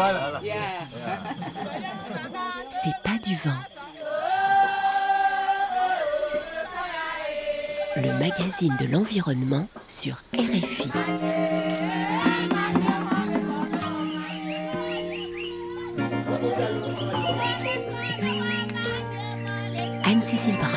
Voilà. C'est pas du vent. Le magazine de l'environnement sur RFI. Anne-Cécile Bras.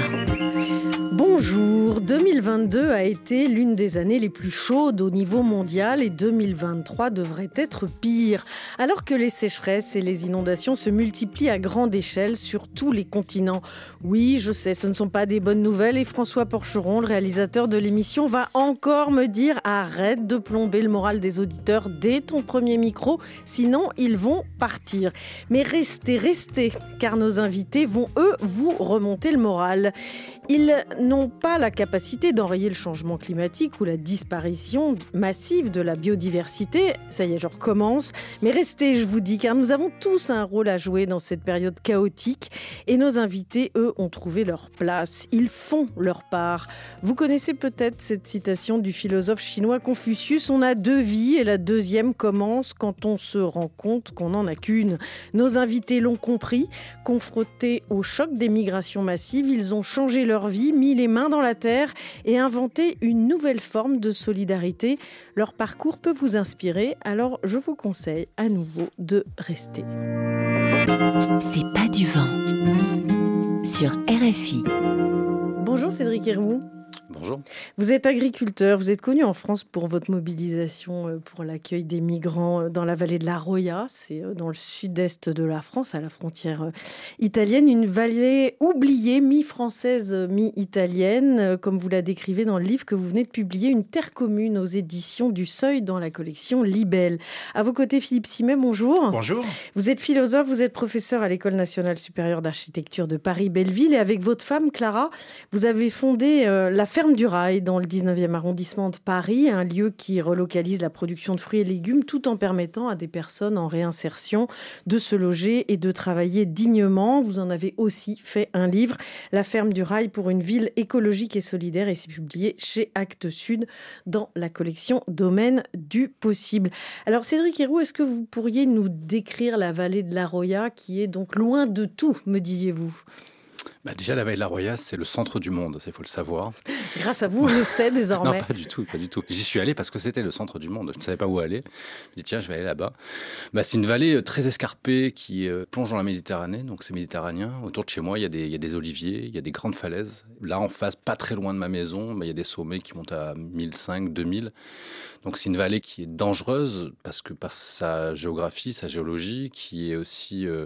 Bonjour, 2022 a été l'une des années les plus chaudes au niveau mondial et 2023 devrait être pire. Alors que les sécheresses et les inondations se multiplient à grande échelle sur tous les continents. Oui, je sais, ce ne sont pas des bonnes nouvelles et François Porcheron, le réalisateur de l'émission, va encore me dire arrête de plomber le moral des auditeurs dès ton premier micro, sinon ils vont partir. Mais restez, restez, car nos invités vont eux vous remonter le moral. Ils n'ont pas la capacité d'enrayer le changement climatique ou la disparition massive de la biodiversité. Ça y est, je recommence. Mais restez, je vous dis, car nous avons tous un rôle à jouer dans cette période chaotique. Et nos invités, eux, ont trouvé leur place. Ils font leur part. Vous connaissez peut-être cette citation du philosophe chinois Confucius On a deux vies et la deuxième commence quand on se rend compte qu'on n'en a qu'une. Nos invités l'ont compris. Confrontés au choc des migrations massives, ils ont changé leur vie, mis les mains dans la terre et inventé une nouvelle forme de solidarité. Leur parcours peut vous inspirer, alors je vous conseille à nouveau de rester. C'est pas du vent sur RFI. Bonjour Cédric Hermou. Bonjour. Vous êtes agriculteur, vous êtes connu en France pour votre mobilisation euh, pour l'accueil des migrants euh, dans la vallée de la Roya, c'est euh, dans le sud-est de la France, à la frontière italienne, une vallée oubliée, mi-française, mi-italienne, comme vous la décrivez dans le livre que vous venez de publier, Une terre commune aux éditions du Seuil dans la collection Libelle. À vos côtés, Philippe Simet, bonjour. Bonjour. Vous êtes philosophe, vous êtes professeur à l'École nationale supérieure d'architecture de Paris-Belleville et avec votre femme, Clara, vous avez fondé la ferme du Rail dans le 19e arrondissement de Paris, un lieu qui relocalise la production de fruits et légumes tout en permettant à des personnes en réinsertion de se loger et de travailler dignement. Vous en avez aussi fait un livre, La ferme du Rail pour une ville écologique et solidaire et c'est publié chez Actes Sud dans la collection Domaine du possible. Alors Cédric Héroux, est-ce que vous pourriez nous décrire la vallée de la Roya qui est donc loin de tout, me disiez-vous? Bah déjà, la vallée de la Roya, c'est le centre du monde, il faut le savoir. Grâce à vous, on le sait désormais. non, pas du tout, pas du tout. J'y suis allé parce que c'était le centre du monde. Je ne savais pas où aller. Je me dis, tiens, je vais aller là-bas. Bah, c'est une vallée euh, très escarpée qui euh, plonge dans la Méditerranée, donc c'est méditerranéen. Autour de chez moi, il y, a des, il y a des oliviers, il y a des grandes falaises. Là, en face, pas très loin de ma maison, bah, il y a des sommets qui montent à 1500, 2000. Donc c'est une vallée qui est dangereuse parce que par sa géographie, sa géologie, qui est aussi euh,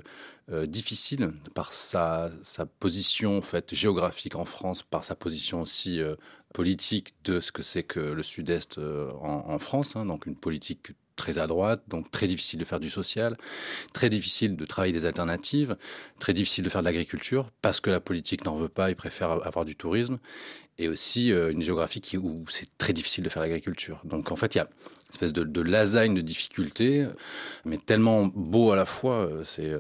euh, difficile par sa, sa, position fait géographique en France, par sa position aussi euh, politique de ce que c'est que le Sud-Est euh, en, France, hein, donc une politique très à droite, donc très difficile de faire du social, très difficile de travailler des alternatives, très difficile de faire de l'agriculture parce que la politique n'en veut pas, il préfère avoir du tourisme et aussi euh, une géographie où c'est très difficile de faire l'agriculture. Donc en fait, il y a une espèce de, lasagne de difficultés, mais tellement beau à la fois. C'est,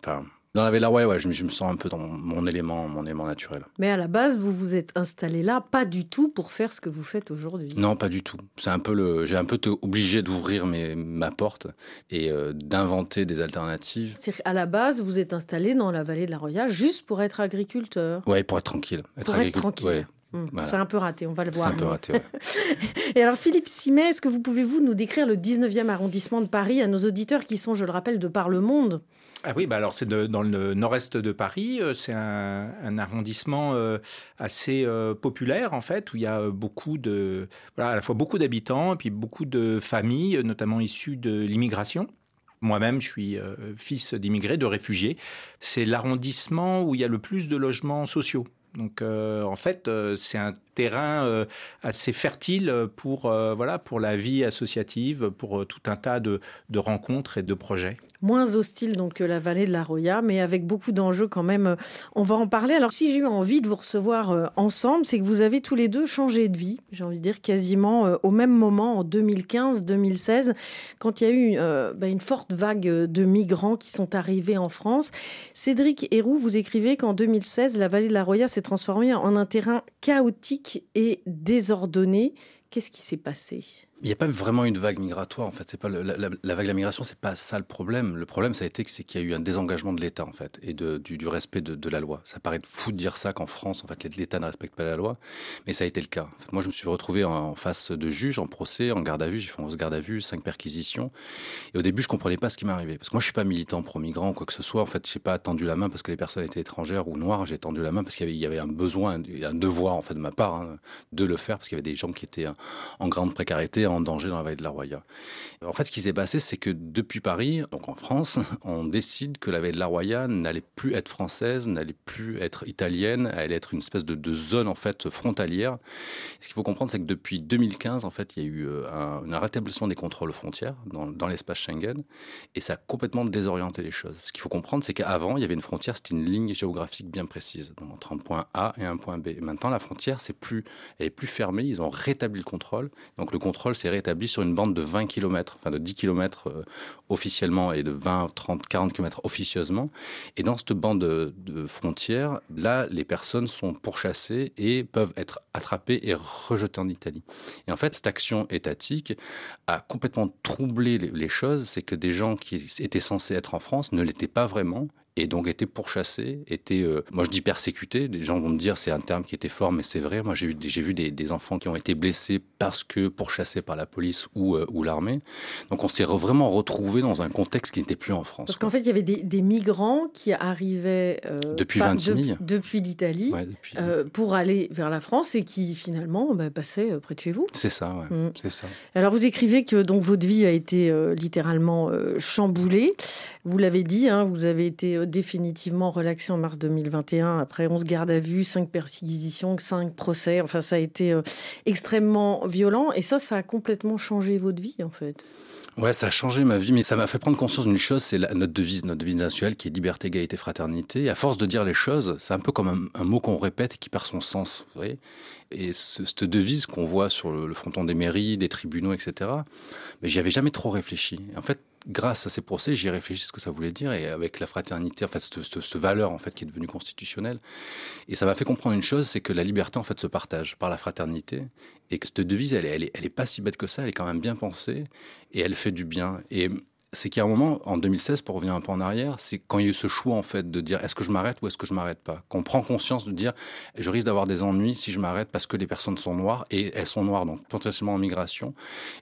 enfin, dans la Villa ouais, ouais, je, je me sens un peu dans mon élément, mon élément naturel. Mais à la base, vous vous êtes installé là, pas du tout pour faire ce que vous faites aujourd'hui. Non, pas du tout. C'est un peu le, j'ai un peu été obligé d'ouvrir mes, ma porte et euh, d'inventer des alternatives. C'est à la base, vous êtes installé dans la vallée de la Roya juste pour être agriculteur. Ouais, pour être tranquille. Pour être tranquille. ouais, Hum, Voilà. C'est un peu raté, on va le c'est voir. un peu raté. ouais. Et alors Philippe Simet, est-ce que vous pouvez-vous nous décrire le 19e arrondissement de Paris à nos auditeurs qui sont, je le rappelle, de par le monde? Ah oui, bah alors c'est dans le nord-est de Paris. euh, C'est un, arrondissement euh, assez euh, populaire en fait, où il y a beaucoup de, voilà, à la fois beaucoup d'habitants et puis beaucoup de familles, notamment issues de l'immigration. Moi-même, je suis fils d'immigrés, de réfugiés. C'est l'arrondissement où il y a le plus de logements sociaux. Donc, en fait, c'est un terrain euh, assez fertile pour, euh, voilà, pour la vie associative, pour euh, tout un tas de, de rencontres et de projets. Moins hostile donc que la vallée de la Roya, mais avec beaucoup d'enjeux quand même. euh, On va en parler. Alors si j'ai eu envie de vous recevoir euh, ensemble, c'est que vous avez tous les deux changé de vie. J'ai envie de dire quasiment euh, au même moment, en 2015-2016, quand il y a eu euh, bah, une forte vague euh, de migrants qui sont arrivés en France. Cédric Héroux, vous écrivez qu'en 2016, la vallée de la Roya s'est transformée en un terrain chaotique et désordonné. Qu'est-ce qui s'est passé? Il n'y a pas vraiment une vague migratoire en fait. C'est pas la, vague de la migration, c'est pas ça le problème. Le problème, ça a été que c'est qu'il y a eu un désengagement de l'État en fait et du, respect de, la loi. Ça paraît fou de dire ça qu'en France, en fait, l'État ne respecte pas la loi, mais ça a été le cas. moi, je me suis retrouvé en, face de juges, en procès, en garde à vue. J'ai fait 11 garde à vue, 5 perquisitions. Et au début, je comprenais pas ce qui m'arrivait parce que moi, je suis pas militant pro-migrant ou quoi que ce soit. En fait, j'ai pas tendu la main parce que les personnes étaient étrangères ou noires. J'ai tendu la main parce qu'il y, avait, un besoin, un devoir en fait de ma part hein, de le faire parce qu'il y avait des gens qui étaient en grande précarité, en danger dans la vallée de la Roya. En fait, ce qui s'est passé, c'est que depuis Paris, donc en France, on décide que la vallée de la Roya n'allait plus être française, n'allait plus être italienne, elle allait être une espèce de, zone en fait frontalière. Ce qu'il faut comprendre, c'est que depuis 2015, en fait, il y a eu euh, un, rétablissement des contrôles aux frontières dans, l'espace Schengen, et ça a complètement désorienté les choses. Ce qu'il faut comprendre, c'est qu'avant, il y avait une frontière, c'était une ligne géographique bien précise, entre un point A et un point B. Maintenant, la frontière, c'est plus, elle est plus fermée. Ils ont rétabli le contrôle. Donc le contrôle s'est rétabli sur une bande de 20 km, enfin de 10 km euh, officiellement et de 20, 30, 40 km officieusement. Et dans cette bande de, de frontières, là, les personnes sont pourchassées et peuvent être attrapées et rejetées en Italie. Et en fait, cette action étatique a complètement troublé les choses. C'est que des gens qui étaient censés être en France ne l'étaient pas vraiment et donc étaient pourchassés, étaient, euh, moi je dis persécutés, les gens vont me dire c'est un terme qui était fort, mais c'est vrai, moi j'ai vu, j'ai vu des, des, enfants qui ont été blessés parce que pourchassés par la police ou, euh, ou l'armée. Donc on s'est vraiment retrouvé dans un contexte qui n'était plus en France. Parce qu'en fait il y avait des, des, migrants qui arrivaient euh, depuis 26 depuis l'Italie pour aller vers la France et qui finalement bah, passaient près de chez vous. C'est ça, ouais. Mm. c'est ça. Alors vous écrivez que donc votre vie a été littéralement chamboulée. Vous l'avez dit, hein, vous avez été définitivement relaxé en mars 2021 après 11 gardes à vue, 5 perquisitions, 5 procès. Enfin, ça a été euh, extrêmement violent et ça, ça a complètement changé votre vie en fait. Ouais, ça a changé ma vie, mais ça m'a fait prendre conscience d'une chose, c'est notre devise, notre devise nationale qui est liberté, égalité, fraternité. Et à force de dire les choses, c'est un peu comme un, mot qu'on répète et qui perd son sens. Vous voyez et cette devise qu'on voit sur le, fronton des mairies, des tribunaux, etc., mais j'y avais jamais trop réfléchi. en fait, grâce à ces procès, j'y ai réfléchi ce que ça voulait dire et avec la fraternité, en fait, cette, valeur en fait qui est devenue constitutionnelle. Et ça m'a fait comprendre une chose, c'est que la liberté en fait se partage par la fraternité et que cette devise, elle, elle, elle est pas si bête que ça, elle est quand même bien pensée et elle fait du bien. Et c'est qu'il y a un moment, en 2016, pour revenir un peu en arrière, c'est quand il y a eu ce choix, en fait, de dire est-ce que je m'arrête ou est-ce que je m'arrête pas? Qu'on prend conscience de dire je risque d'avoir des ennuis si je m'arrête parce que les personnes sont noires et elles sont noires, donc potentiellement en migration.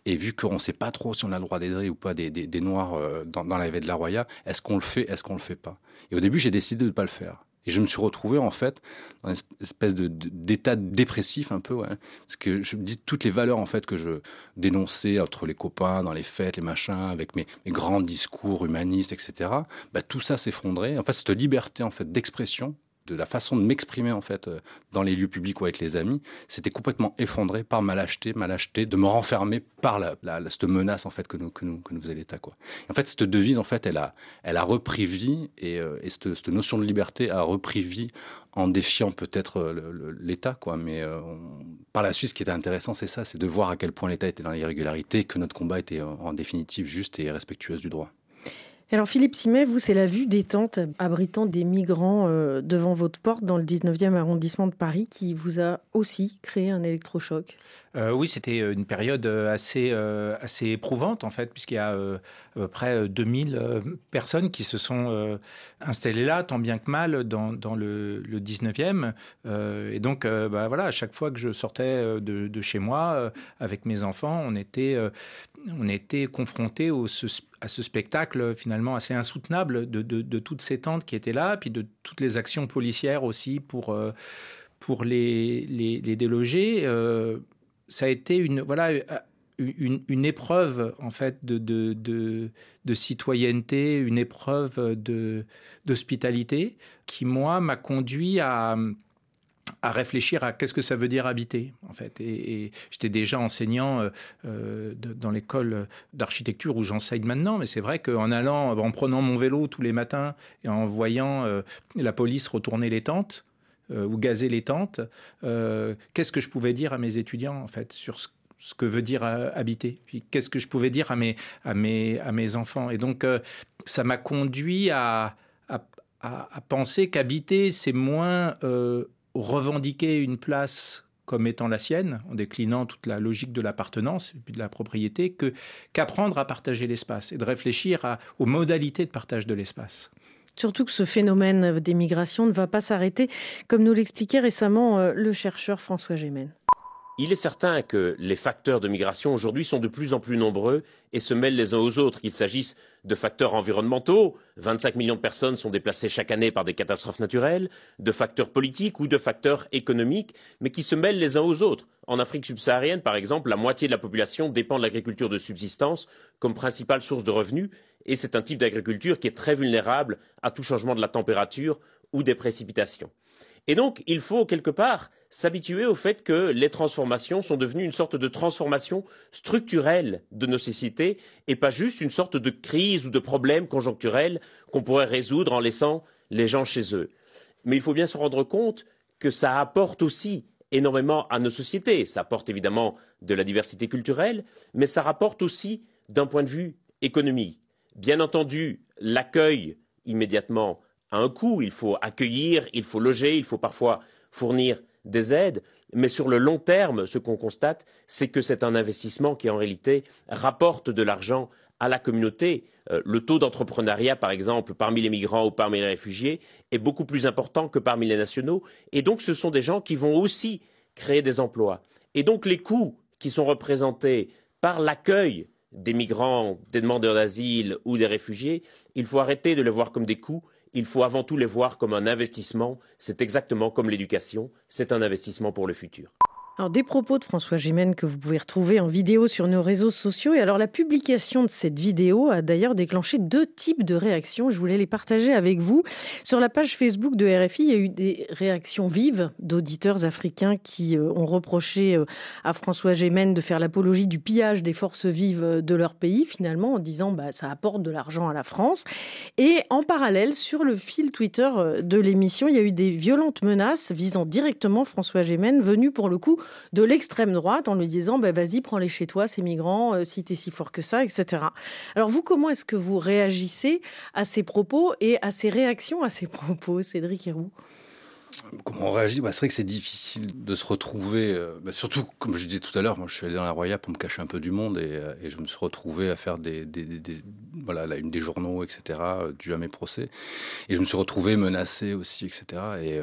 Et vu qu'on ne sait pas trop si on a le droit d'aider ou pas des, des, noirs euh, dans, dans la vie de la Roya, est-ce qu'on le fait, est-ce qu'on le fait pas? Et au début, j'ai décidé de ne pas le faire. Et je me suis retrouvé en fait dans une espèce de, d'état dépressif un peu, parce que je me dis toutes les valeurs en fait que je dénonçais entre les copains, dans les fêtes, les machins, avec mes, mes grands discours humanistes, etc. Bah, tout ça s'effondrait. En fait, cette liberté en fait d'expression de la façon de m'exprimer en fait euh, dans les lieux publics ou avec les amis, c'était complètement effondré par ma lâcheté, ma lâcheté de me renfermer par la, cette menace en fait que nous que nous que nous faisait l'État quoi. en fait cette devise en fait elle a elle a repris vie et, euh, et cette, notion de liberté a repris vie en défiant peut-être euh, l'État quoi. Mais par la suite ce qui était intéressant c'est ça, c'est de voir à quel point l'État était dans l'irrégularité, que notre combat était en définitive juste et respectueux du droit. Alors Philippe Simet, vous, c'est la vue des tentes abritant des migrants euh, devant votre porte dans le 19e arrondissement de Paris qui vous a aussi créé un électrochoc? Euh, oui, c'était une période euh, assez, assez éprouvante en fait, puisqu'il y a près 2000 personnes qui se sont installées là, tant bien que mal, dans, dans le, 19e. et donc, bah, voilà, à chaque fois que je sortais de, de chez moi avec mes enfants, on était, on était confrontés au, à ce spectacle finalement assez insoutenable de, toutes ces tentes qui étaient là, puis de toutes les actions policières aussi pour, euh, les, déloger. Euh, ça a été une, voilà, une, une épreuve en fait de, citoyenneté, une épreuve d'hospitalité qui, moi, m'a conduit à à réfléchir à qu'est-ce que ça veut dire habiter, en fait. Et, j'étais déjà enseignant euh, euh, dans l'école d'architecture où j'enseigne maintenant, mais c'est vrai qu'en allant, en prenant mon vélo tous les matins et en voyant euh, la police retourner les tentes ou gazer les tentes, qu'est-ce que je pouvais dire à mes étudiants, en fait, sur ce que veut dire habiter? Puis qu'est-ce que je pouvais dire à mes, à mes, à mes enfants? Et donc, ça m'a conduit à, à, penser qu'habiter, c'est moins revendiquer une place comme étant la sienne, en déclinant toute la logique de l'appartenance et de la propriété, qu'apprendre à partager l'espace et de réfléchir aux modalités de partage de l'espace. Surtout que ce phénomène des migrations ne va pas s'arrêter, comme nous l'expliquait récemment euh, le chercheur François Gémen. Il est certain que les facteurs de migration aujourd'hui sont de plus en plus nombreux et se mêlent les uns aux autres, qu'il s'agisse de facteurs environnementaux, 25 millions de personnes sont déplacées chaque année par des catastrophes naturelles, de facteurs politiques ou de facteurs économiques, mais qui se mêlent les uns aux autres. En Afrique subsaharienne, par exemple, la moitié de la population dépend de l'agriculture de subsistance comme principale source de revenus, et c'est un type d'agriculture qui est très vulnérable à tout changement de la température ou des précipitations. Et donc, il faut quelque part s'habituer au fait que les transformations sont devenues une sorte de transformation structurelle de nos sociétés et pas juste une sorte de crise ou de problème conjoncturel qu'on pourrait résoudre en laissant les gens chez eux. Mais il faut bien se rendre compte que ça apporte aussi énormément à nos sociétés. Ça apporte évidemment de la diversité culturelle, mais ça rapporte aussi d'un point de vue économique. Bien entendu, l'accueil immédiatement a un coût. Il faut accueillir, il faut loger, il faut parfois fournir des aides. Mais sur le long terme, ce qu'on constate, c'est que c'est un investissement qui en réalité rapporte de l'argent à la communauté. Euh, le taux d'entrepreneuriat, par exemple, parmi les migrants ou parmi les réfugiés, est beaucoup plus important que parmi les nationaux. Et donc, ce sont des gens qui vont aussi créer des emplois. Et donc, les coûts qui sont représentés par l'accueil des migrants, des demandeurs d'asile ou des réfugiés, il faut arrêter de les voir comme des coûts il faut avant tout les voir comme un investissement. C'est exactement comme l'éducation, c'est un investissement pour le futur. Alors, des propos de François Gémen que vous pouvez retrouver en vidéo sur nos réseaux sociaux. Et alors, la publication de cette vidéo a d'ailleurs déclenché deux types de réactions. Je voulais les partager avec vous. Sur la page Facebook de RFI, il y a eu des réactions vives d'auditeurs africains qui euh, ont reproché euh, à François Gémen de faire l'apologie du pillage des forces vives de leur pays, finalement, en disant bah, ça apporte de l'argent à la France. Et en parallèle, sur le fil Twitter euh, de l'émission, il y a eu des violentes menaces visant directement François Gémen, venues pour le coup de l'extrême droite en lui disant bah, vas-y, prends-les chez toi, ces migrants, euh, si tu es si fort que ça, etc. Alors vous, comment est-ce que vous réagissez à ces propos et à ces réactions à ces propos, Cédric Héroux? Comment on réagit? Bah, C'est vrai que c'est difficile de se retrouver, euh, bah, surtout comme je disais tout à l'heure, moi je suis allé dans la Roya pour me cacher un peu du monde et, euh, je me suis retrouvé à faire des, voilà, une des journaux, etc., dû à mes procès. Et je me suis retrouvé menacé aussi, etc. Et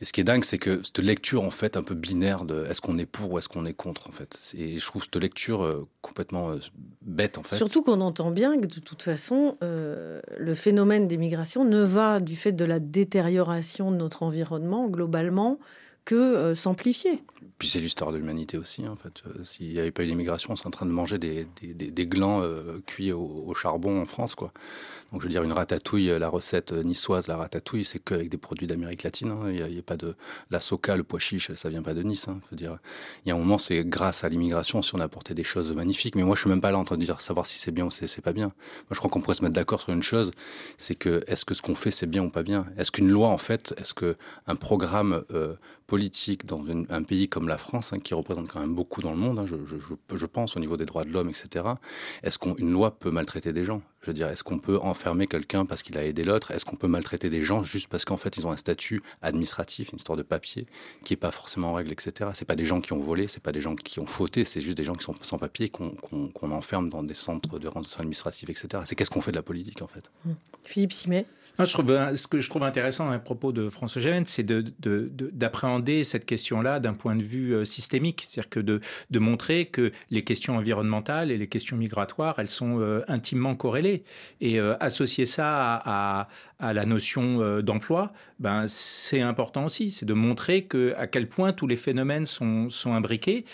et ce qui est dingue, c'est que cette lecture, en fait, un peu binaire de est-ce qu'on est pour ou est-ce qu'on est contre, en fait. Et je trouve cette lecture euh, complètement euh, bête, en fait. Surtout qu'on entend bien que, de toute façon, euh, le phénomène des migrations ne va, du fait de la détérioration de notre environnement, globalement, que s'amplifier. Puis c'est l'histoire de l'humanité aussi, en fait. S'il n'y avait pas eu d'immigration, on serait en train de manger des, des, des, glands cuits au, au, charbon en France, quoi. Donc je veux dire, une ratatouille, la recette niçoise, la ratatouille, c'est qu'avec des produits d'Amérique latine. Hein. Il n'y a, pas de la soca, le pois chiche, ça vient pas de Nice. Hein. Il y a un moment, c'est grâce à l'immigration si on a apporté des choses magnifiques. Mais moi, je suis même pas là en train de dire savoir si c'est bien ou c'est pas bien. Moi, je crois qu'on pourrait se mettre d'accord sur une chose, c'est que est-ce que ce qu'on fait c'est bien ou pas bien? Est-ce qu'une loi, en fait, est-ce que un programme euh, politique dans un pays comme la France, hein, qui représente quand même beaucoup dans le monde, je, pense au niveau des droits de l'homme, etc. Est-ce qu'une loi peut maltraiter des gens? Je veux dire, est-ce qu'on peut enfermer quelqu'un parce qu'il a aidé l'autre? Est-ce qu'on peut maltraiter des gens juste parce qu'en fait ils ont un statut administratif, une histoire de papier qui est pas forcément en règle, etc. C'est pas des gens qui ont volé, c'est pas des gens qui ont fauté, c'est juste des gens qui sont sans papier qu'on enferme dans des centres de rendition administrative, etc. C'est qu'est-ce qu'on fait de la politique en fait? Mmh. Philippe Simet je trouve, ce que je trouve intéressant à propos de François Gémen, c'est d'appréhender de, cette question-là d'un point de vue euh, systémique. C'est-à-dire que de, montrer que les questions environnementales et les questions migratoires, elles sont euh, intimement corrélées. Et euh, associer ça à, la notion d'emploi, ben, c'est important aussi. C'est de montrer que, à quel point tous les phénomènes sont imbriqués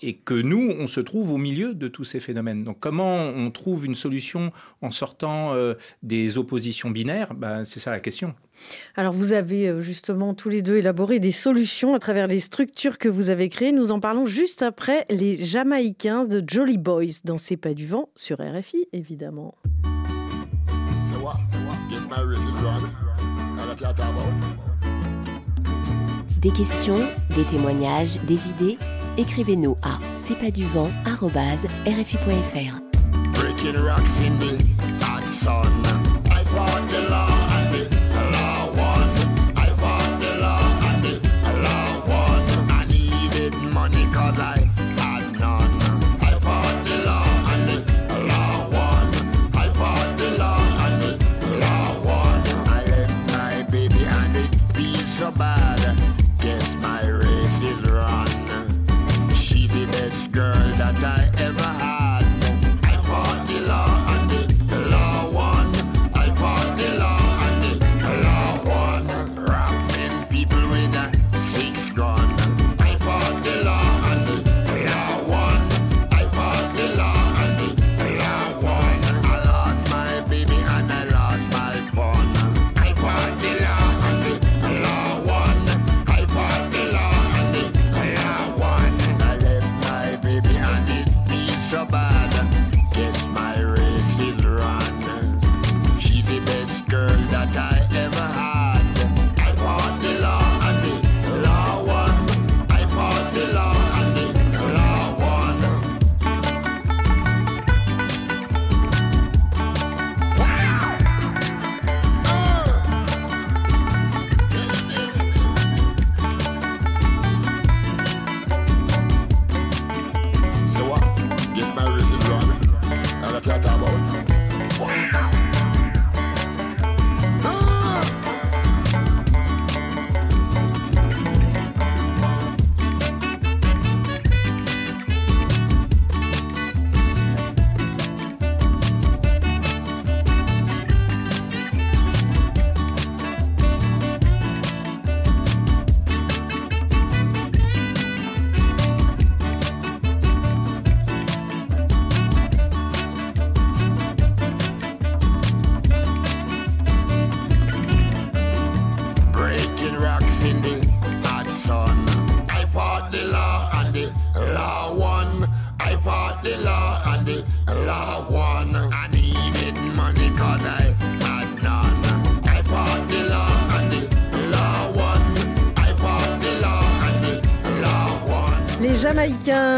et que nous, on se trouve au milieu de tous ces phénomènes. Donc comment on trouve une solution en sortant euh, des oppositions binaires? Ben, C'est ça la question. Alors vous avez euh, justement tous les deux élaboré des solutions à travers les structures que vous avez créées. Nous en parlons juste après les Jamaïcains de Jolly Boys dans C'est pas du vent sur RFI évidemment. Des questions, des témoignages, des idées écrivez-nous à c'est pas du.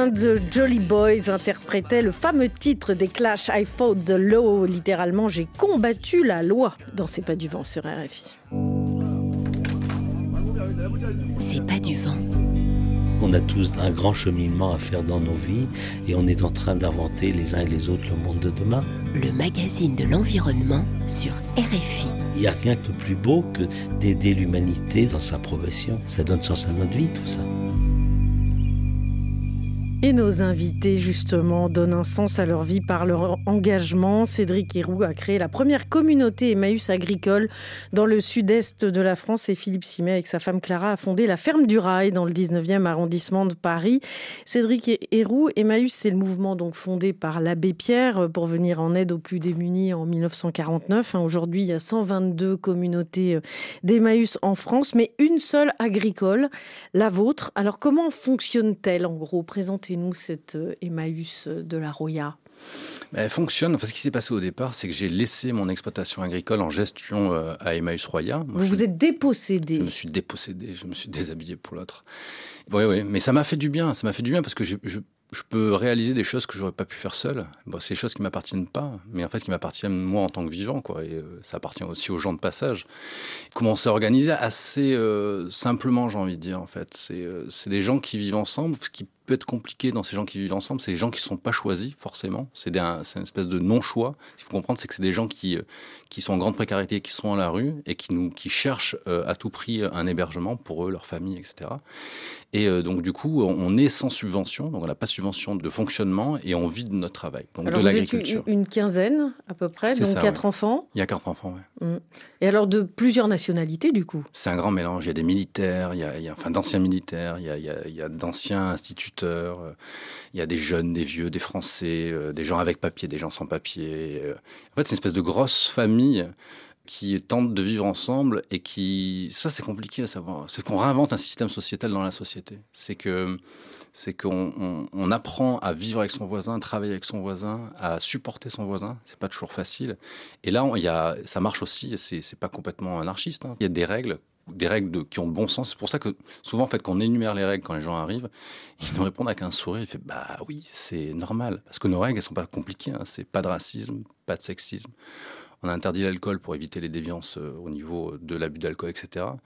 Jamaïcains de Jolly Boys interprétaient le fameux titre des Clash I fought the law, littéralement j'ai combattu la loi dans C'est pas du vent sur RFI. C'est pas du vent. On a tous un grand cheminement à faire dans nos vies et on est en train d'inventer les uns et les autres le monde de demain. Le magazine de l'environnement sur RFI. Il n'y a rien de plus beau que d'aider l'humanité dans sa progression. Ça donne sens à notre vie, tout ça. Et nos invités, justement, donnent un sens à leur vie par leur engagement. Cédric Héroux a créé la première communauté Emmaüs agricole dans le sud-est de la France et Philippe Simet, avec sa femme Clara, a fondé la Ferme du Rail dans le 19e arrondissement de Paris. Cédric Héroux, Emmaüs, c'est le mouvement donc fondé par l'abbé Pierre pour venir en aide aux plus démunis en 1949. Hein, aujourd'hui, il y a 122 communautés euh, d'Emmaüs en France, mais une seule agricole, la vôtre. Alors, comment fonctionne-t-elle en gros? Présentez nous cette euh, Emmaüs de la Roya? Elle fonctionne. Enfin, ce qui s'est passé au départ, c'est que j'ai laissé mon exploitation agricole en gestion euh, à Emmaüs Roya. vous vous êtes dépossédé Je me suis dépossédé, je me suis déshabillé pour l'autre. Oui, oui, mais ça m'a fait du bien. Ça m'a fait du bien parce que je, je peux réaliser des choses que j'aurais pas pu faire seul. Bon, c'est des choses qui m'appartiennent pas, mais en fait qui m'appartiennent moi en tant que vivant, quoi. Et euh, ça appartient aussi aux gens de passage. Comment s'est organisé? Assez euh, simplement, j'ai envie de dire. En fait, c'est euh, des gens qui vivent ensemble. Qui peut être compliqué dans ces gens qui vivent ensemble, c'est des gens qui sont pas choisis forcément. C'est une espèce de non-choix. Ce qu'il faut comprendre, c'est que c'est des gens qui qui sont en grande précarité, qui sont à la rue et qui nous qui cherchent à tout prix un hébergement pour eux, leur famille, etc. Et donc du coup, on est sans subvention, donc on n'a pas de subvention de fonctionnement et on vit de notre travail, donc alors de l'agriculture. Une quinzaine à peu près, donc quatre enfants. Il y a quatre enfants, oui. Mmh. Et alors de plusieurs nationalités du coup? C'est un grand mélange. Il y a des militaires, il y a, il y a enfin d'anciens militaires, il y a, il y a, d'anciens instituteurs, euh, il y a des jeunes, des vieux, des Français, euh, des gens avec papier, des gens sans papier. Euh. En fait, c'est une espèce de grosse famille qui tentent de vivre ensemble et qui ça c'est compliqué à savoir c'est qu'on réinvente un système sociétal dans la société c'est que c'est qu'on on, apprend à vivre avec son voisin, à travailler avec son voisin, à supporter son voisin. C'est pas toujours facile. Et là, il y a, ça marche aussi. C'est pas complètement anarchiste. Hein. Il y a des règles des règles de, qui ont bon sens. C'est pour ça que souvent, en fait, quand on énumère les règles quand les gens arrivent, ils nous répondent avec un sourire. Ils font bah oui, c'est normal. Parce que nos règles, elles sont pas compliquées. Hein. C'est pas de racisme, pas de sexisme on a interdit l'alcool pour éviter les déviances euh, au niveau de l'abus d'alcool, etc. En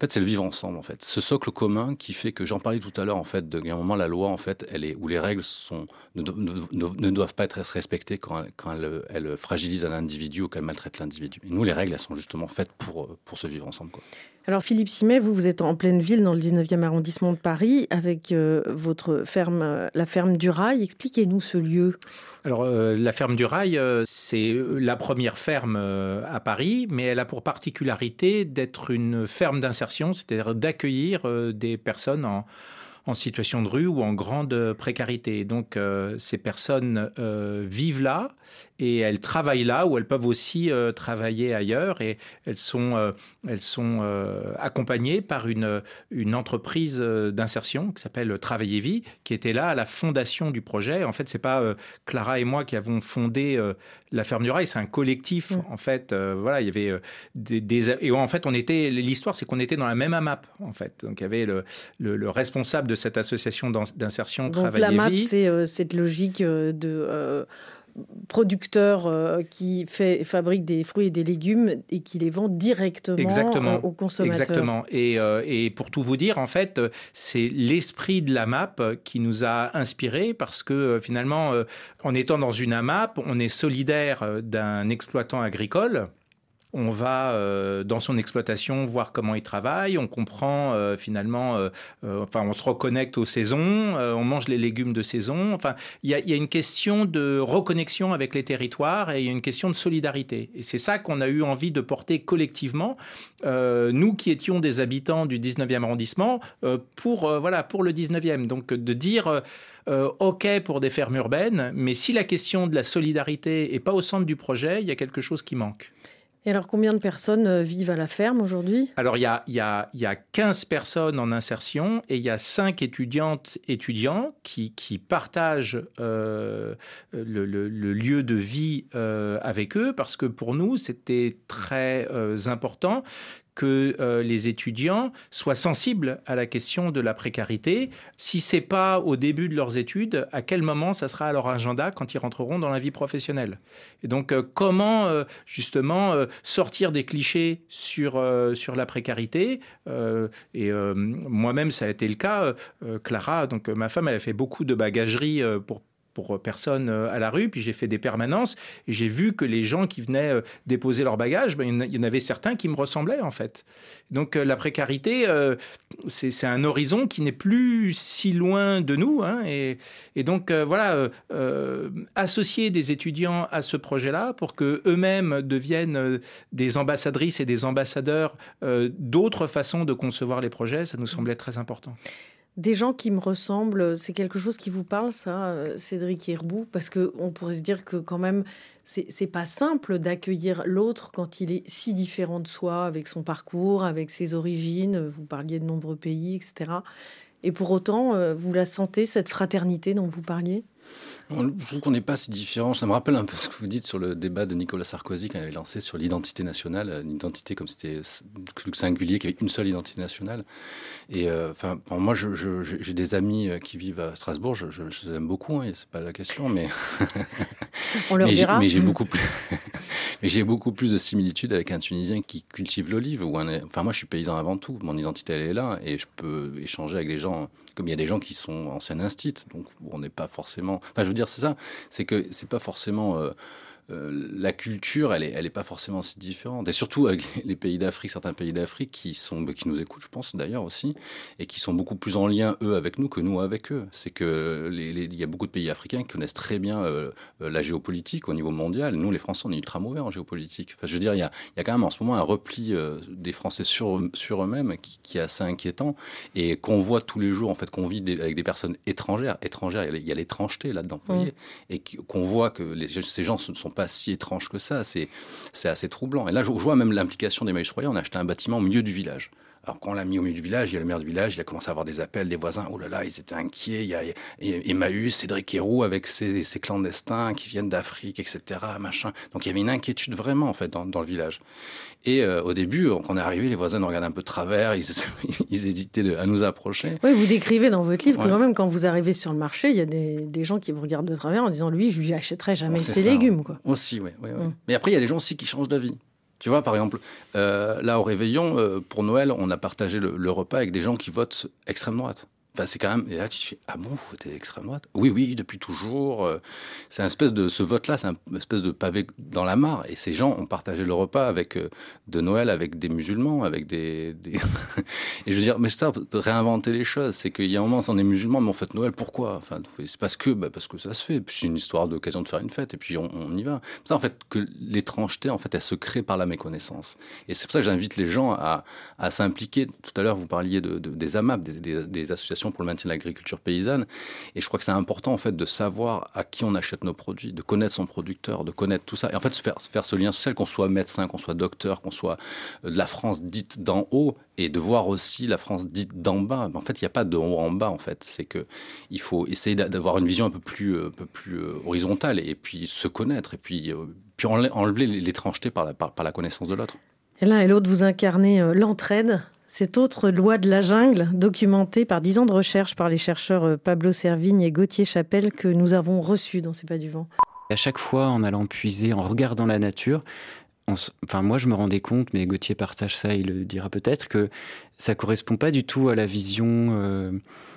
fait, c'est le vivre ensemble, en fait. Ce socle commun qui fait que, j'en parlais tout à l'heure, en fait, de, un moment, la loi, en fait, elle est, où les règles sont, ne, ne, doivent pas être respectées quand, quand elles, fragilisent un individu ou qu'elles maltraitent l'individu. Et nous, les règles, elles sont justement faites pour, euh, pour se vivre ensemble. Alors Philippe Simet, vous, êtes en pleine ville dans le 19e arrondissement de Paris avec euh, votre ferme, la ferme du Rail. Expliquez-nous ce lieu. Alors, euh, la ferme du Rail, euh, c'est euh, la première ferme à Paris, mais elle a pour particularité d'être une ferme d'insertion, c'est-à-dire d'accueillir des personnes en situation de rue ou en grande précarité. Donc ces personnes vivent là et elles travaillent là où elles peuvent aussi euh, travailler ailleurs et elles sont, euh, elles sont euh, accompagnées par une, une entreprise d'insertion qui s'appelle Travailler Vie, qui était là à la fondation du projet. En fait, c'est pas Clara et moi qui avons fondé la ferme du rail, c'est un collectif. Mm. En fait, voilà, il y avait des, et en fait, on était l'histoire, c'est qu'on était dans la même AMAP. En fait, donc il y avait le, le, responsable de cette association d'insertion Travailler Vie. Donc la MAP, c'est cette logique de producteur euh, qui fait, fabrique des fruits et des légumes et qui les vend directement Exactement. aux consommateurs. Exactement. Et, et, pour tout vous dire, en fait, c'est l'esprit de la MAP qui nous a inspirés parce que finalement, en étant dans une AMAP, on est solidaire d'un exploitant agricole on va euh, dans son exploitation voir comment il travaille, on comprend euh, finalement, euh, enfin on se reconnecte aux saisons, on mange les légumes de saison. Enfin, il y, a, une question de reconnexion avec les territoires et il y a une question de solidarité. Et c'est ça qu'on a eu envie de porter collectivement, nous qui étions des habitants du 19e arrondissement, pour voilà pour le 19e. Donc de dire OK pour des fermes urbaines, mais si la question de la solidarité est pas au centre du projet, il y a quelque chose qui manque. Et alors, combien de personnes euh, vivent à la ferme aujourd'hui? Alors, il y, a, y, a, y a 15 personnes en insertion et il y a 5 étudiantes, étudiants qui, qui partagent euh, le, lieu de vie euh, avec eux parce que pour nous, c'était très important que euh, les étudiants soient sensibles à la question de la précarité. Si c'est pas au début de leurs études, à quel moment ça sera à leur agenda quand ils rentreront dans la vie professionnelle? Et donc, euh, comment euh, justement sortir des clichés sur, sur la précarité? Et moi-même, ça a été le cas. Clara, donc ma femme, elle a fait beaucoup de bagagerie pour pour personnes euh, à la rue, puis j'ai fait des permanences et j'ai vu que les gens qui venaient euh, déposer leurs bagages, ben, il y en avait certains qui me ressemblaient en fait. Donc euh, la précarité, c'est un horizon qui n'est plus si loin de nous. Hein, et, donc voilà, associer des étudiants à ce projet-là pour que eux-mêmes deviennent des ambassadrices et des ambassadeurs d'autres façons de concevoir les projets, ça nous semblait très important. Des gens qui me ressemblent, c'est quelque chose qui vous parle, ça, euh, Cédric Herbou Parce qu'on pourrait se dire que quand même, c'est pas simple d'accueillir l'autre quand il est si différent de soi, avec son parcours, avec ses origines. Vous parliez de nombreux pays, etc. Et pour autant, euh, vous la sentez, cette fraternité dont vous parliez? Je trouve qu'on n'est pas si différent. Ça me rappelle un peu ce que vous dites sur le débat de Nicolas Sarkozy quand il avait lancé sur l'identité nationale, une identité comme c'était singulier, qui avait une seule identité nationale. Et euh, enfin, moi, j'ai des amis euh, qui vivent à Strasbourg. Je, les aime beaucoup. Hein, c'est pas la question, mais on leur dira. Mais j'ai beaucoup plus. mais j'ai beaucoup plus de similitudes avec un Tunisien qui cultive l'olive. Ou un... Enfin, moi, je suis paysan avant tout. Mon identité, elle est là, et je peux échanger avec des gens comme il y a des gens qui sont anciens instits, donc on n'est pas forcément. Enfin, je veux dire, c'est ça, c'est que c'est pas forcément. Euh, euh, la culture, elle est, elle est pas forcément si différente. Et surtout avec les pays d'Afrique, certains pays d'Afrique qui sont, qui nous écoutent, je pense d'ailleurs aussi, et qui sont beaucoup plus en lien eux avec nous que nous avec eux. C'est que il y a beaucoup de pays africains qui connaissent très bien euh, euh, la géopolitique au niveau mondial. Nous, les Français, on est ultra mauvais en géopolitique. Enfin, je veux dire, il y a, il y a quand même en ce moment un repli des Français sur, sur eux-mêmes qui, est assez inquiétant et qu'on voit tous les jours en fait qu'on vit avec des personnes étrangères. Étrangères, il y a l'étrangeté là-dedans, vous voyez, mmh. et qu'on voit que les, ces gens ne sont pas si étrange que ça. C'est assez troublant. Et là, je vois même l'implication des Maïs On a acheté un bâtiment au milieu du village. Alors quand on l'a mis au milieu du village, il y a le maire du village, il a commencé à avoir des appels des voisins. Oh là là, ils étaient inquiets. Il y a Emmaüs, Cédric Héroux avec ses, clandestins qui viennent d'Afrique, etc. Machin. Donc il y avait une inquiétude vraiment en fait dans, le village. Et euh, au début, quand on est arrivé, les voisins nous regardaient un peu de travers, ils, hésitaient à nous approcher. Oui, vous décrivez dans votre livre que quand même quand vous arrivez sur le marché, il y a des, gens qui vous regardent de travers en disant lui, je lui achèterai jamais ses légumes. Quoi. Aussi, oui. oui, mm. Mais après, il y a des gens aussi qui changent d'avis. Tu vois, par exemple, euh, là au réveillon, euh, pour Noël, on a partagé le, repas avec des gens qui votent extrême droite. Enfin, c'est quand même. Et là, tu fais Ah bon, vous votez extrême droite? Oui, oui, depuis toujours. Euh, c'est un espèce de. Ce vote-là, c'est un espèce de pavé dans la mare. Et ces gens ont partagé le repas avec, euh, de Noël avec des musulmans, avec des. et je veux dire, mais c'est ça, réinventer les choses. C'est qu'il y a un moment, on est musulman, mais on fête Noël, pourquoi? Enfin, c'est parce que, bah, parce que ça se fait. C'est une histoire d'occasion de faire une fête. Et puis on, y va. C'est ça, en fait, que l'étrangeté, en fait, elle se crée par la méconnaissance. Et c'est pour ça que j'invite les gens à, s'impliquer. Tout à l'heure, vous parliez de, des AMAP, des associations pour le maintien de l'agriculture paysanne. Et je crois que c'est important en fait de savoir à qui on achète nos produits, de connaître son producteur, de connaître tout ça. Et en fait, faire, faire ce lien social, qu'on soit médecin, qu'on soit docteur, qu'on soit euh, de la France dite d'en haut, et de voir aussi la France dite d'en bas. En fait, il n'y a pas de haut en bas. En fait, c'est que il faut essayer d'avoir une vision un peu plus, euh, euh, horizontale, et puis se connaître, et puis, puis enlever l'étrangeté par la, par la connaissance de l'autre. Et l'un et l'autre, vous incarnez l'entraide cette autre loi de la jungle, documentée par dix ans de recherche par les chercheurs euh, Pablo Servigne et Gauthier Chapelle, que nous avons reçus dans C'est pas du vent. À chaque fois, en allant puiser, en regardant la nature, enfin moi je me rendais compte, mais Gauthier partage ça, il le dira peut-être, que ça correspond pas du tout à la vision euh,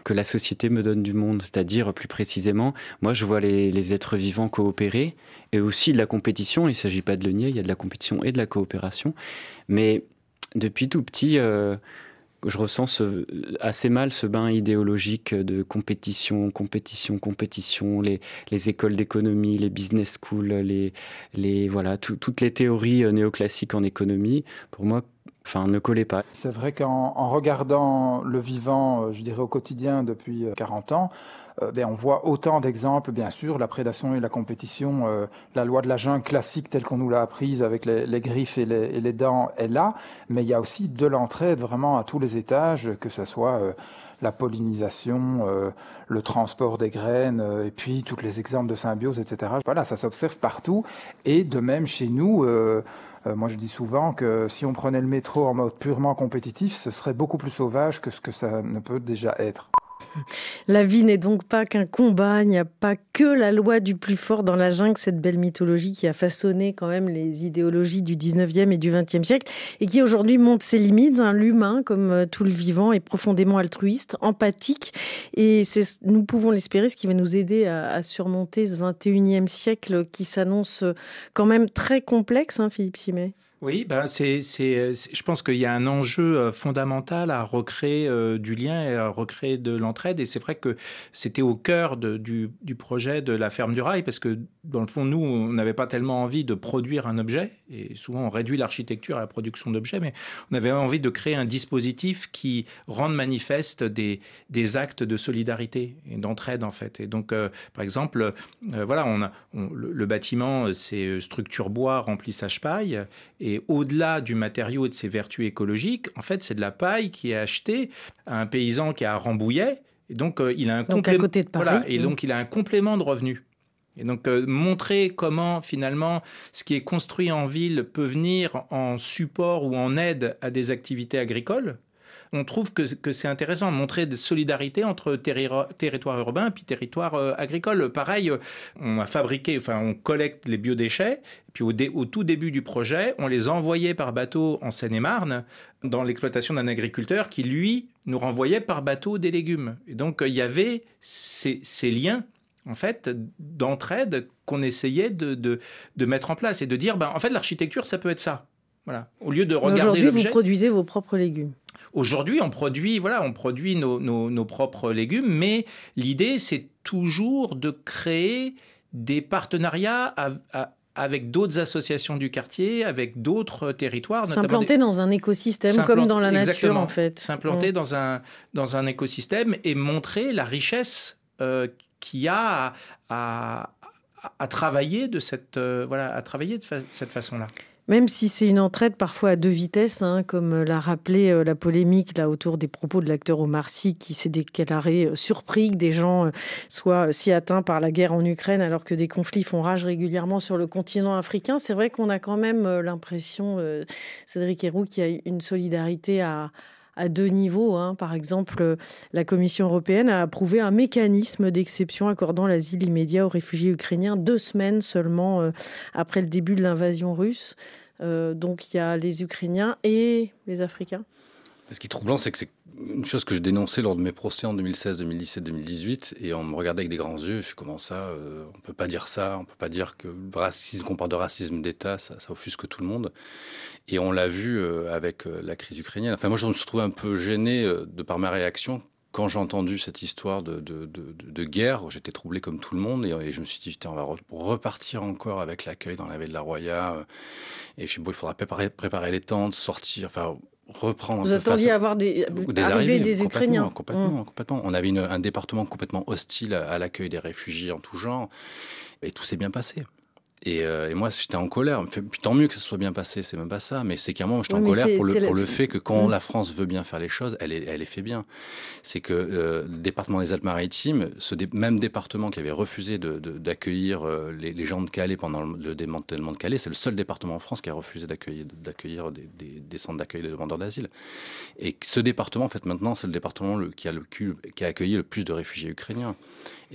que la société me donne du monde. C'est-à-dire, plus précisément, moi je vois les, êtres vivants coopérer et aussi de la compétition. Il ne s'agit pas de le nier, il y a de la compétition et de la coopération. Mais depuis tout petit, euh, je ressens assez mal ce bain idéologique de compétition, compétition, compétition, les, les écoles d'économie, les business schools, les, voilà, toutes les théories euh, néoclassiques en économie, pour moi, enfin, ne collaient pas. C'est vrai qu'en regardant le vivant, euh, je dirais au quotidien depuis 40 euh, ans, euh, ben, on voit autant d'exemples, bien sûr, la prédation et la compétition, euh, la loi de la jungle classique telle qu'on nous l'a apprise avec les, griffes et les, dents est là, mais il y a aussi de l'entraide vraiment à tous les étages, que ce soit euh, la pollinisation, le transport des graines, et puis tous les exemples de symbiose, etc. Voilà, ça s'observe partout, et de même chez nous. moi, je dis souvent que si on prenait le métro en mode purement compétitif, ce serait beaucoup plus sauvage que ce que ça ne peut déjà être. La vie n'est donc pas qu'un combat, il n'y a pas que la loi du plus fort dans la jungle, cette belle mythologie qui a façonné quand même les idéologies du 19e et du 20e siècle et qui aujourd'hui montre ses limites. Hein. L'humain, comme euh, tout le vivant, est profondément altruiste, empathique et nous pouvons l'espérer, ce qui va nous aider à, surmonter ce 21e siècle qui s'annonce euh, quand même très complexe, hein, Philippe Simet. Oui, ben c'est, c'est, je pense qu'il y a un enjeu euh, fondamental à recréer euh, du lien et à recréer de l'entraide. Et c'est vrai que c'était au cœur du, du, projet de la ferme du rail, parce que dans le fond, nous, on n'avait pas tellement envie de produire un objet, et souvent on réduit l'architecture à la production d'objets, mais on avait envie de créer un dispositif qui rende manifeste des, des actes de solidarité et d'entraide, en fait. Et donc, euh, par exemple, voilà, on a, le, le, bâtiment, c'est structure bois, remplissage paille, et au-delà du matériau et de ses vertus écologiques, en fait, c'est de la paille qui est achetée à un paysan qui est à Rambouillet. Et donc, euh, il a un complément. et donc, il a un complément de revenus. Et donc, euh, montrer comment, finalement, ce qui est construit en ville peut venir en support ou en aide à des activités agricoles, on trouve que, c'est intéressant de montrer des solidarités entre territoire urbain et territoire euh, agricole. Pareil, euh, on a fabriqué, enfin, on collecte les biodéchets, puis au, tout début du projet, on les envoyait par bateau en Seine-et-Marne dans l'exploitation d'un agriculteur qui, lui, nous renvoyait par bateau des légumes. Et donc, il y avait ces, liens en fait, d'entraide qu'on essayait de, mettre en place et de dire, ben, en fait, l'architecture, ça peut être ça. Voilà. Au lieu de regarder Aujourd'hui, vous produisez vos propres légumes. Aujourd'hui, on produit, voilà, on produit nos, propres légumes, mais l'idée, c'est toujours de créer des partenariats avec d'autres associations du quartier, avec d'autres territoires. S'implanter dans un écosystème comme dans la nature, en fait. S'implanter dans, un, dans un écosystème et montrer la richesse euh, qu'il y a à, travailler de cette, euh, voilà, à travailler de cette façon-là. Même si c'est une entraide parfois à deux vitesses, hein, comme l'a rappelé euh, la polémique là autour des propos de l'acteur Omar Sy, qui s'est déclaré euh, surpris que des gens euh, soient si atteints par la guerre en Ukraine, alors que des conflits font rage régulièrement sur le continent africain. C'est vrai qu'on a quand même l'impression, Cédric Héroux, qu'il y a une solidarité à, à deux niveaux. Hein. Par exemple, la Commission européenne a approuvé un mécanisme d'exception accordant l'asile immédiat aux réfugiés ukrainiens deux semaines seulement euh, après le début de l'invasion russe. Euh, donc il y a les Ukrainiens et les Africains. Ce qui est troublant, c'est que c'est une chose que je dénonçais lors de mes procès en 2016, 2017, 2018, et on me regardait avec des grands yeux. Je suis comment ça euh, On peut pas dire ça. On peut pas dire que racisme, qu'on parle de racisme d'État, ça, ça, offusque tout le monde. Et on l'a vu euh, avec euh, la crise ukrainienne. Enfin, moi, je me suis trouvé un peu gêné de par ma réaction quand j'ai entendu cette histoire de, de, de, guerre, j'étais troublé comme tout le monde et, je me suis dit, on va repartir encore avec l'accueil dans la baie de la Roya. Et je sais, bon, il faudra préparer, préparer les tentes, sortir, enfin, reprendre. Vous attendiez à avoir des, des arrivées des Ukrainiens. Complètement, mmh. complètement. On avait un département complètement hostile à l'accueil des réfugiés en tout genre. Et tout s'est bien passé. Euh, et, moi, j'étais en colère. Puis tant mieux que ça soit bien passé, c'est même pas ça. Mais c'est qu'à un moment, j'étais en colère pour le, pour le fait que quand mmh. la France veut bien faire les choses, elle, elle les fait bien. C'est que euh, le département des Alpes-Maritimes, ce même département qui avait refusé d'accueillir de, euh, les, les, gens de Calais pendant le, démantèlement de Calais, c'est le seul département en France qui a refusé d'accueillir des, des, des, centres d'accueil des demandeurs d'asile. Et ce département, en fait, maintenant, c'est le département le, qui, a le, qui a accueilli le plus de réfugiés ukrainiens.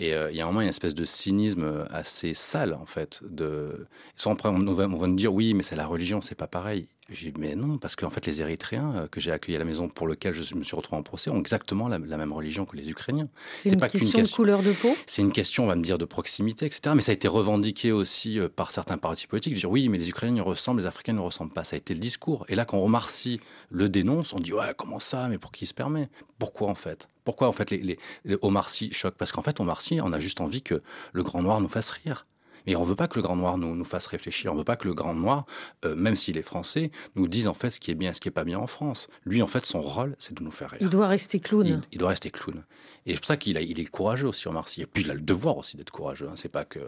Et il y a un moment, il y a une espèce de cynisme assez sale, en fait. De... Après, on va, on va nous dire, oui, mais c'est la religion, c'est pas pareil. J'ai dit, mais non, parce qu'en fait, les Érythréens que j'ai accueillis à la maison pour lequel je me suis retrouvé en procès ont exactement la, même religion que les Ukrainiens. C'est une, question de couleur de peau? C'est une question, on va me dire, de proximité, etc. Mais ça a été revendiqué aussi par certains partis politiques. De dire, oui, mais les Ukrainiens ressemblent, les Africains ne ressemblent pas. Ça a été le discours. Et là, quand Omar Sy le dénonce, on dit, ouais, comment ça? Mais pour qui il se permet? Pourquoi, en fait? Pourquoi, en fait, les, les, les Omar choquent? Parce qu'en fait, Omar Sy, on a juste envie que le Grand Noir nous fasse rire. Mais on ne veut pas que le Grand Noir nous, nous fasse réfléchir. On ne veut pas que le Grand Noir, euh, même s'il est français, nous dise en fait ce qui est bien et ce qui n'est pas bien en France. Lui, en fait, son rôle, c'est de nous faire rire. Il doit rester clown. Il, il doit rester clown. Et c'est pour ça qu'il il est courageux aussi, Omar Sy. Et puis, il a le devoir aussi d'être courageux. Hein. C'est pas que,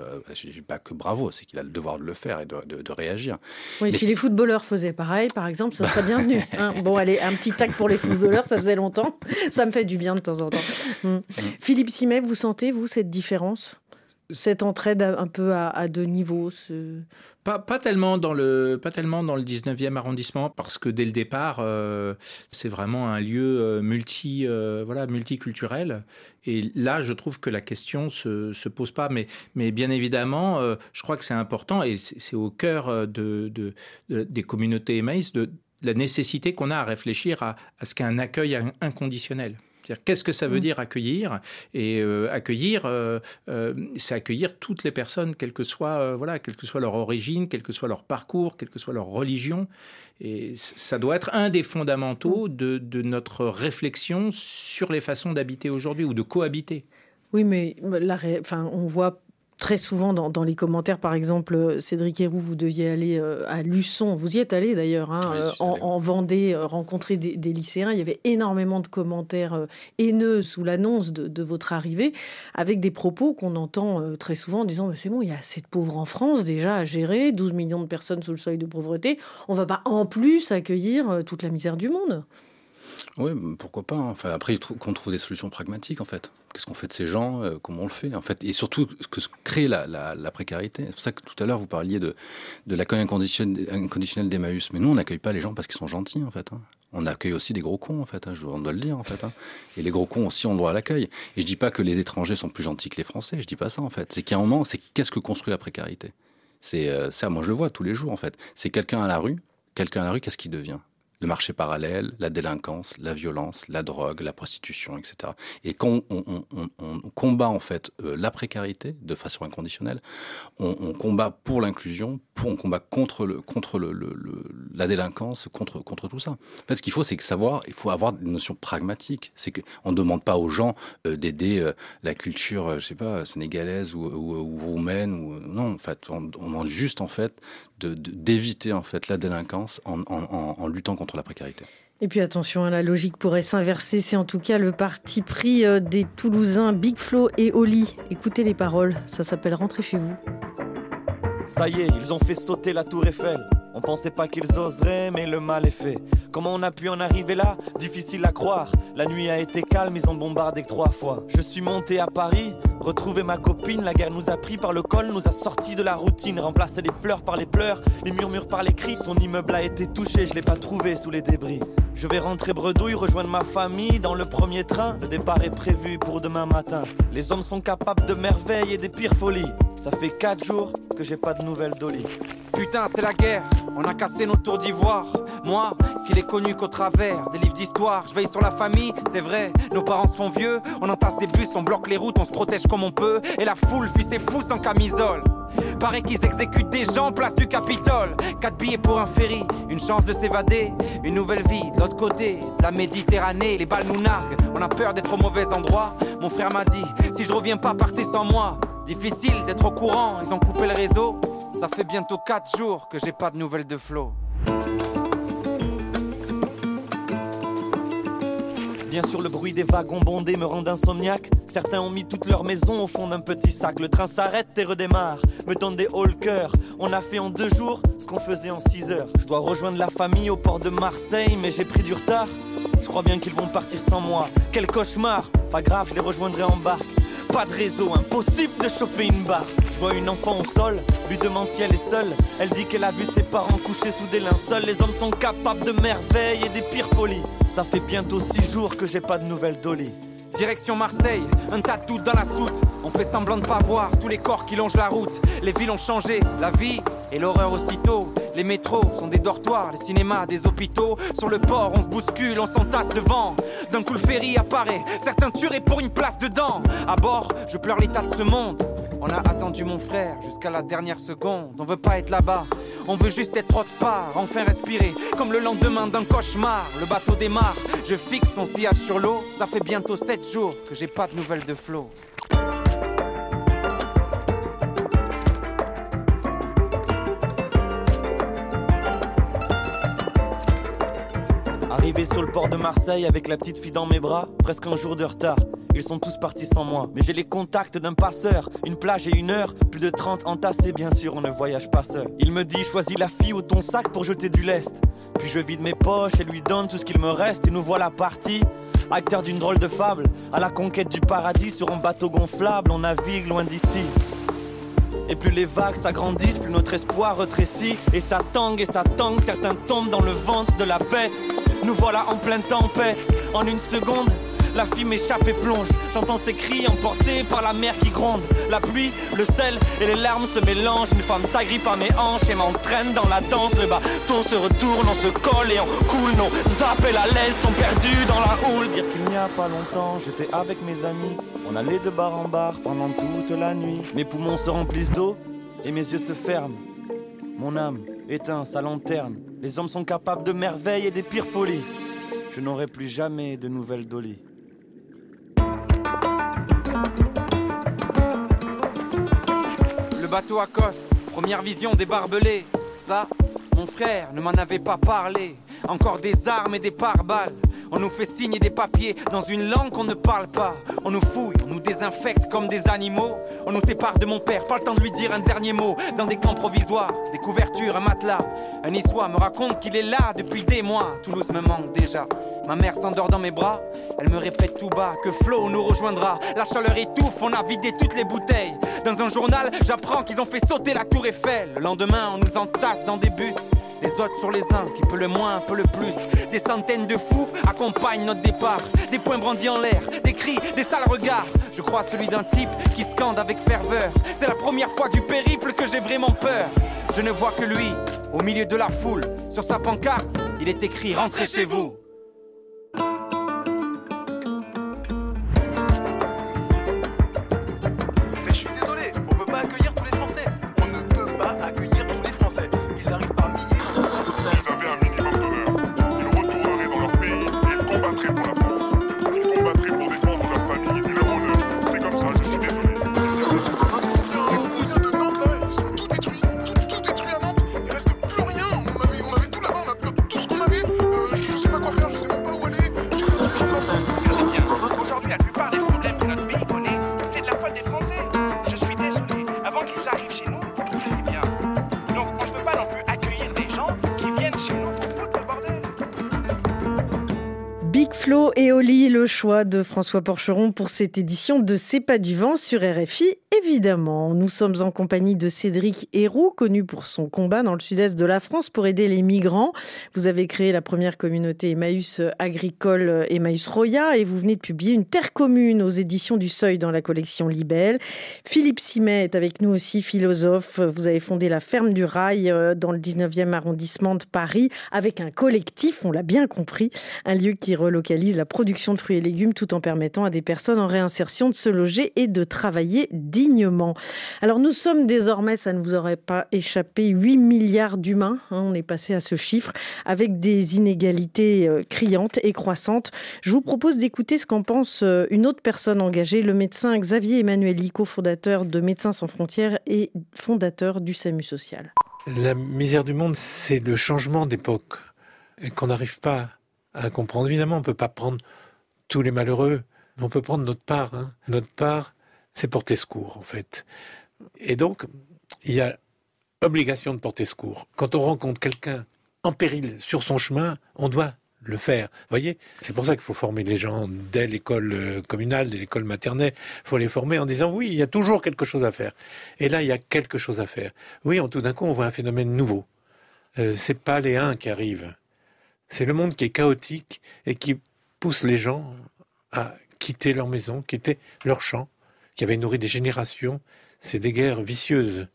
dis pas que bravo, c'est qu'il a le devoir de le faire et de, de, de réagir. Oui, Mais si les footballeurs faisaient pareil, par exemple, ça serait bienvenu. Hein bon, allez, un petit tac pour les footballeurs, ça faisait longtemps. Ça me fait du bien de temps en temps. Hum. Philippe Simet, vous sentez, vous, cette différence? Cette entraide un peu à, deux niveaux. Pas, pas, tellement dans le, pas tellement dans le 19e arrondissement, parce que dès le départ, euh, c'est vraiment un lieu multi, euh, voilà, multiculturel. Et là, je trouve que la question se, se pose pas. Mais, mais bien évidemment, euh, je crois que c'est important, et c'est au cœur de, de, de, des communautés Emmaüs, de, la nécessité qu'on a à réfléchir à, à ce qu'est un accueil inconditionnel. Qu'est-ce que ça veut dire accueillir Et euh, accueillir, euh, euh, c'est accueillir toutes les personnes, quelle que soit, voilà, quelle que soit leur origine, quel que soit leur parcours, quelle que soit leur religion. Et ça doit être un des fondamentaux de, de notre réflexion sur les façons d'habiter aujourd'hui ou de cohabiter. Oui, mais la, enfin, on voit très souvent dans, dans, les commentaires, par exemple, Cédric Héroux, vous deviez aller euh, à Luçon. Vous y êtes allé d'ailleurs, hein, oui, en, en, Vendée, euh, rencontrer des, des, lycéens. Il y avait énormément de commentaires euh, haineux sous l'annonce de, de, votre arrivée, avec des propos qu'on entend euh, très souvent en disant C'est bon, il y a assez de pauvres en France déjà à gérer, 12 millions de personnes sous le seuil de pauvreté. On ne va pas en plus accueillir euh, toute la misère du monde. Oui, pourquoi pas. Hein. Enfin, après, qu'on trouve des solutions pragmatiques, en fait. Qu'est-ce qu'on fait de ces gens euh, Comment on le fait, en fait? Et surtout, ce que crée la, la, précarité. C'est pour ça que tout à l'heure, vous parliez de, de l'accueil inconditionnel d'Emmaüs. Mais nous, on n'accueille pas les gens parce qu'ils sont gentils, en fait. Hein. On accueille aussi des gros cons, en fait. Hein. On doit le dire, en fait. Hein. Et les gros cons aussi ont droit à l'accueil. Et je dis pas que les étrangers sont plus gentils que les Français. Je dis pas ça, en fait. C'est a un moment, c'est qu'est-ce que construit la précarité? C'est euh, ça, moi, je le vois tous les jours, en fait. C'est quelqu'un à la rue. Quelqu'un à la rue, qu'est-ce qu'il devient? Le marché parallèle, la délinquance, la violence, la drogue, la prostitution, etc. Et quand on, combat en fait euh, la précarité de façon inconditionnelle, on, combat pour l'inclusion, on combat contre le contre le, la délinquance, contre contre tout ça. En fait, ce qu'il faut, c'est savoir, il faut avoir une notion pragmatique. C'est que on ne demande pas aux gens euh, d'aider euh, la culture, je sais pas, sénégalaise ou, ou, ou roumaine ou non. En fait, on, demande juste en fait d'éviter en fait la délinquance en, en, en luttant contre la précarité. Et puis attention, la logique pourrait s'inverser. C'est en tout cas le parti pris des Toulousains Big Flo et Oli. Écoutez les paroles, ça s'appelle Rentrer chez vous. Ça y est, ils ont fait sauter la tour Eiffel. On pensait pas qu'ils oseraient, mais le mal est fait. Comment on a pu en arriver là? Difficile à croire. La nuit a été calme, ils ont bombardé trois fois. Je suis monté à Paris, retrouvé ma copine. La guerre nous a pris par le col, nous a sortis de la routine. Remplacé les fleurs par les pleurs, les murmures par les cris. Son immeuble a été touché, je l'ai pas trouvé sous les débris. Je vais rentrer bredouille, rejoindre ma famille dans le premier train. Le départ est prévu pour demain matin. Les hommes sont capables de merveilles et des pires folies. Ça fait quatre jours que j'ai pas de nouvelles d'Oli. Putain, c'est la guerre, on a cassé nos tours d'ivoire. Moi, qui l'ai connu qu'au travers des livres d'histoire, je veille sur la famille, c'est vrai, nos parents se font vieux, on entasse des bus, on bloque les routes, on se protège comme on peut, et la foule fuit ses fous sans camisole. Paraît qu'ils exécutent des gens place du Capitole. Quatre billets pour un ferry, une chance de s'évader, une nouvelle vie de l'autre côté de la Méditerranée. Les balles nous narguent, on a peur d'être au mauvais endroit. Mon frère m'a dit, si je reviens pas, partez sans moi. Difficile d'être au courant, ils ont coupé le réseau. Ça fait bientôt 4 jours que j'ai pas de nouvelles de Flo. Bien sûr, le bruit des wagons bondés me rend insomniaque. Certains ont mis toute leur maison au fond d'un petit sac. Le train s'arrête et redémarre, me donne des hauts le cœur. On a fait en deux jours ce qu'on faisait en six heures. Je dois rejoindre la famille au port de Marseille, mais j'ai pris du retard. Je crois bien qu'ils vont partir sans moi. Quel cauchemar Pas grave, je les rejoindrai en barque. Pas de réseau, impossible de choper une barre. Je vois une enfant au sol, lui demande si elle est seule. Elle dit qu'elle a vu ses parents couchés sous des linceuls. Les hommes sont capables de merveilles et des pires folies. Ça fait bientôt six jours que j'ai pas de nouvelles d'Oli. Direction Marseille, un tas de dans la soute. On fait semblant de pas voir tous les corps qui longent la route. Les villes ont changé, la vie et l'horreur aussitôt. Les métros sont des dortoirs, les cinémas des hôpitaux. Sur le port, on se bouscule, on s'entasse devant. D'un coup, le ferry apparaît, certains tueraient pour une place dedans. À bord, je pleure l'état de ce monde. On a attendu mon frère jusqu'à la dernière seconde. On veut pas être là-bas, on veut juste être autre part, enfin respirer. Comme le lendemain d'un cauchemar, le bateau démarre. Je fixe son sillage sur l'eau. Ça fait bientôt 7 jours que j'ai pas de nouvelles de Flo. Arrivé sur le port de Marseille avec la petite fille dans mes bras, presque un jour de retard. Ils sont tous partis sans moi, mais j'ai les contacts d'un passeur. Une plage et une heure, plus de 30 entassés, bien sûr, on ne voyage pas seul. Il me dit, choisis la fille ou ton sac pour jeter du lest. Puis je vide mes poches et lui donne tout ce qu'il me reste, et nous voilà partis. Acteur d'une drôle de fable, à la conquête du paradis sur un bateau gonflable, on navigue loin d'ici. Et plus les vagues s'agrandissent, plus notre espoir rétrécit. Et ça tangue et ça tangue, certains tombent dans le ventre de la bête. Nous voilà en pleine tempête, en une seconde. La fille m'échappe et plonge. J'entends ses cris emportés par la mer qui gronde. La pluie, le sel et les larmes se mélangent. Une femme s'agrippe à mes hanches et m'entraîne dans la danse. Le bateau se retourne, on se colle et on coule. Nos appels à l'aise sont perdus dans la houle. Dire qu'il n'y a pas longtemps, j'étais avec mes amis. On allait de bar en bar pendant toute la nuit. Mes poumons se remplissent d'eau et mes yeux se ferment. Mon âme éteint sa lanterne. Les hommes sont capables de merveilles et des pires folies. Je n'aurai plus jamais de nouvelles Dolly. Bateau accoste, première vision des barbelés. Ça, mon frère ne m'en avait pas parlé. Encore des armes et des pare-balles. On nous fait signer des papiers dans une langue qu'on ne parle pas. On nous fouille, on nous désinfecte comme des animaux. On nous sépare de mon père, pas le temps de lui dire un dernier mot. Dans des camps provisoires, des couvertures, un matelas. Un niçois me raconte qu'il est là depuis des mois. Toulouse me manque déjà. Ma mère s'endort dans mes bras, elle me répète tout bas que Flo nous rejoindra. La chaleur étouffe, on a vidé toutes les bouteilles. Dans un journal, j'apprends qu'ils ont fait sauter la tour Eiffel. Le lendemain, on nous entasse dans des bus. Les autres sur les uns, qui peut le moins, un peu le plus. Des centaines de fous accompagnent notre départ. Des poings brandis en l'air, des cris, des sales regards. Je crois celui d'un type qui scande avec ferveur. C'est la première fois du périple que j'ai vraiment peur. Je ne vois que lui, au milieu de la foule. Sur sa pancarte, il est écrit Rentrez chez vous. De François Porcheron pour cette édition de C'est pas du vent sur RFI, évidemment. Nous sommes en compagnie de Cédric Héroux, connu pour son combat dans le sud-est de la France pour aider les migrants. Vous avez créé la première communauté Emmaüs agricole Emmaüs Roya et vous venez de publier une terre commune aux éditions du Seuil dans la collection Libelle. Philippe Simet est avec nous aussi, philosophe. Vous avez fondé la Ferme du Rail euh, dans le 19e arrondissement de Paris avec un collectif, on l'a bien compris, un lieu qui relocalise la production de fruits et légumes tout en permettant à des personnes en réinsertion de se loger et de travailler dignement. Alors nous sommes désormais, ça ne vous aurait pas échappé, 8 milliards d'humains, hein, on est passé à ce chiffre, avec des inégalités euh, criantes et croissantes. Je vous propose d'écouter ce qu'en pense euh, une autre personne engagée, le médecin Xavier Emmanueli, cofondateur de Médecins sans frontières et fondateur du SAMU social. La misère du monde, c'est le changement d'époque qu'on n'arrive pas à comprendre. Évidemment, on ne peut pas prendre tous les malheureux, mais on peut prendre notre part. hein. Notre part, c'est porter secours, en fait. Et donc, il y a obligation de porter secours. Quand on rencontre quelqu'un en péril sur son chemin, on doit le faire. Vous voyez C'est pour ça qu'il faut former les gens dès l'école euh, communale, dès l'école maternelle. Il faut les former en disant oui, il y a toujours quelque chose à faire. Et là, il y a quelque chose à faire. Oui, on, tout d'un coup, on voit un phénomène nouveau. Euh, c'est pas les uns qui arrivent. C'est le monde qui est chaotique et qui pousse les gens à quitter leur maison, quitter leur champ, qui avait nourri des générations. C'est des guerres vicieuses.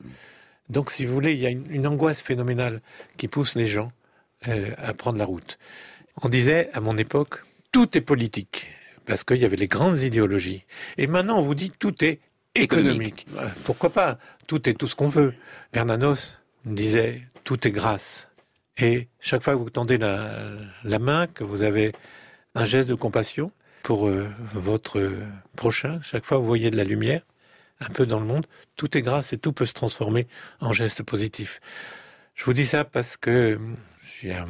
Donc, si vous voulez, il y a une, une angoisse phénoménale qui pousse les gens euh, à prendre la route. On disait, à mon époque, tout est politique, parce qu'il y avait les grandes idéologies. Et maintenant, on vous dit, tout est économique. Pourquoi pas? Tout est tout ce qu'on veut. Bernanos disait, tout est grâce. Et chaque fois que vous tendez la, la main, que vous avez un geste de compassion pour euh, votre prochain, chaque fois vous voyez de la lumière, un peu dans le monde, tout est grâce et tout peut se transformer en geste positif. Je vous dis ça parce que je suis à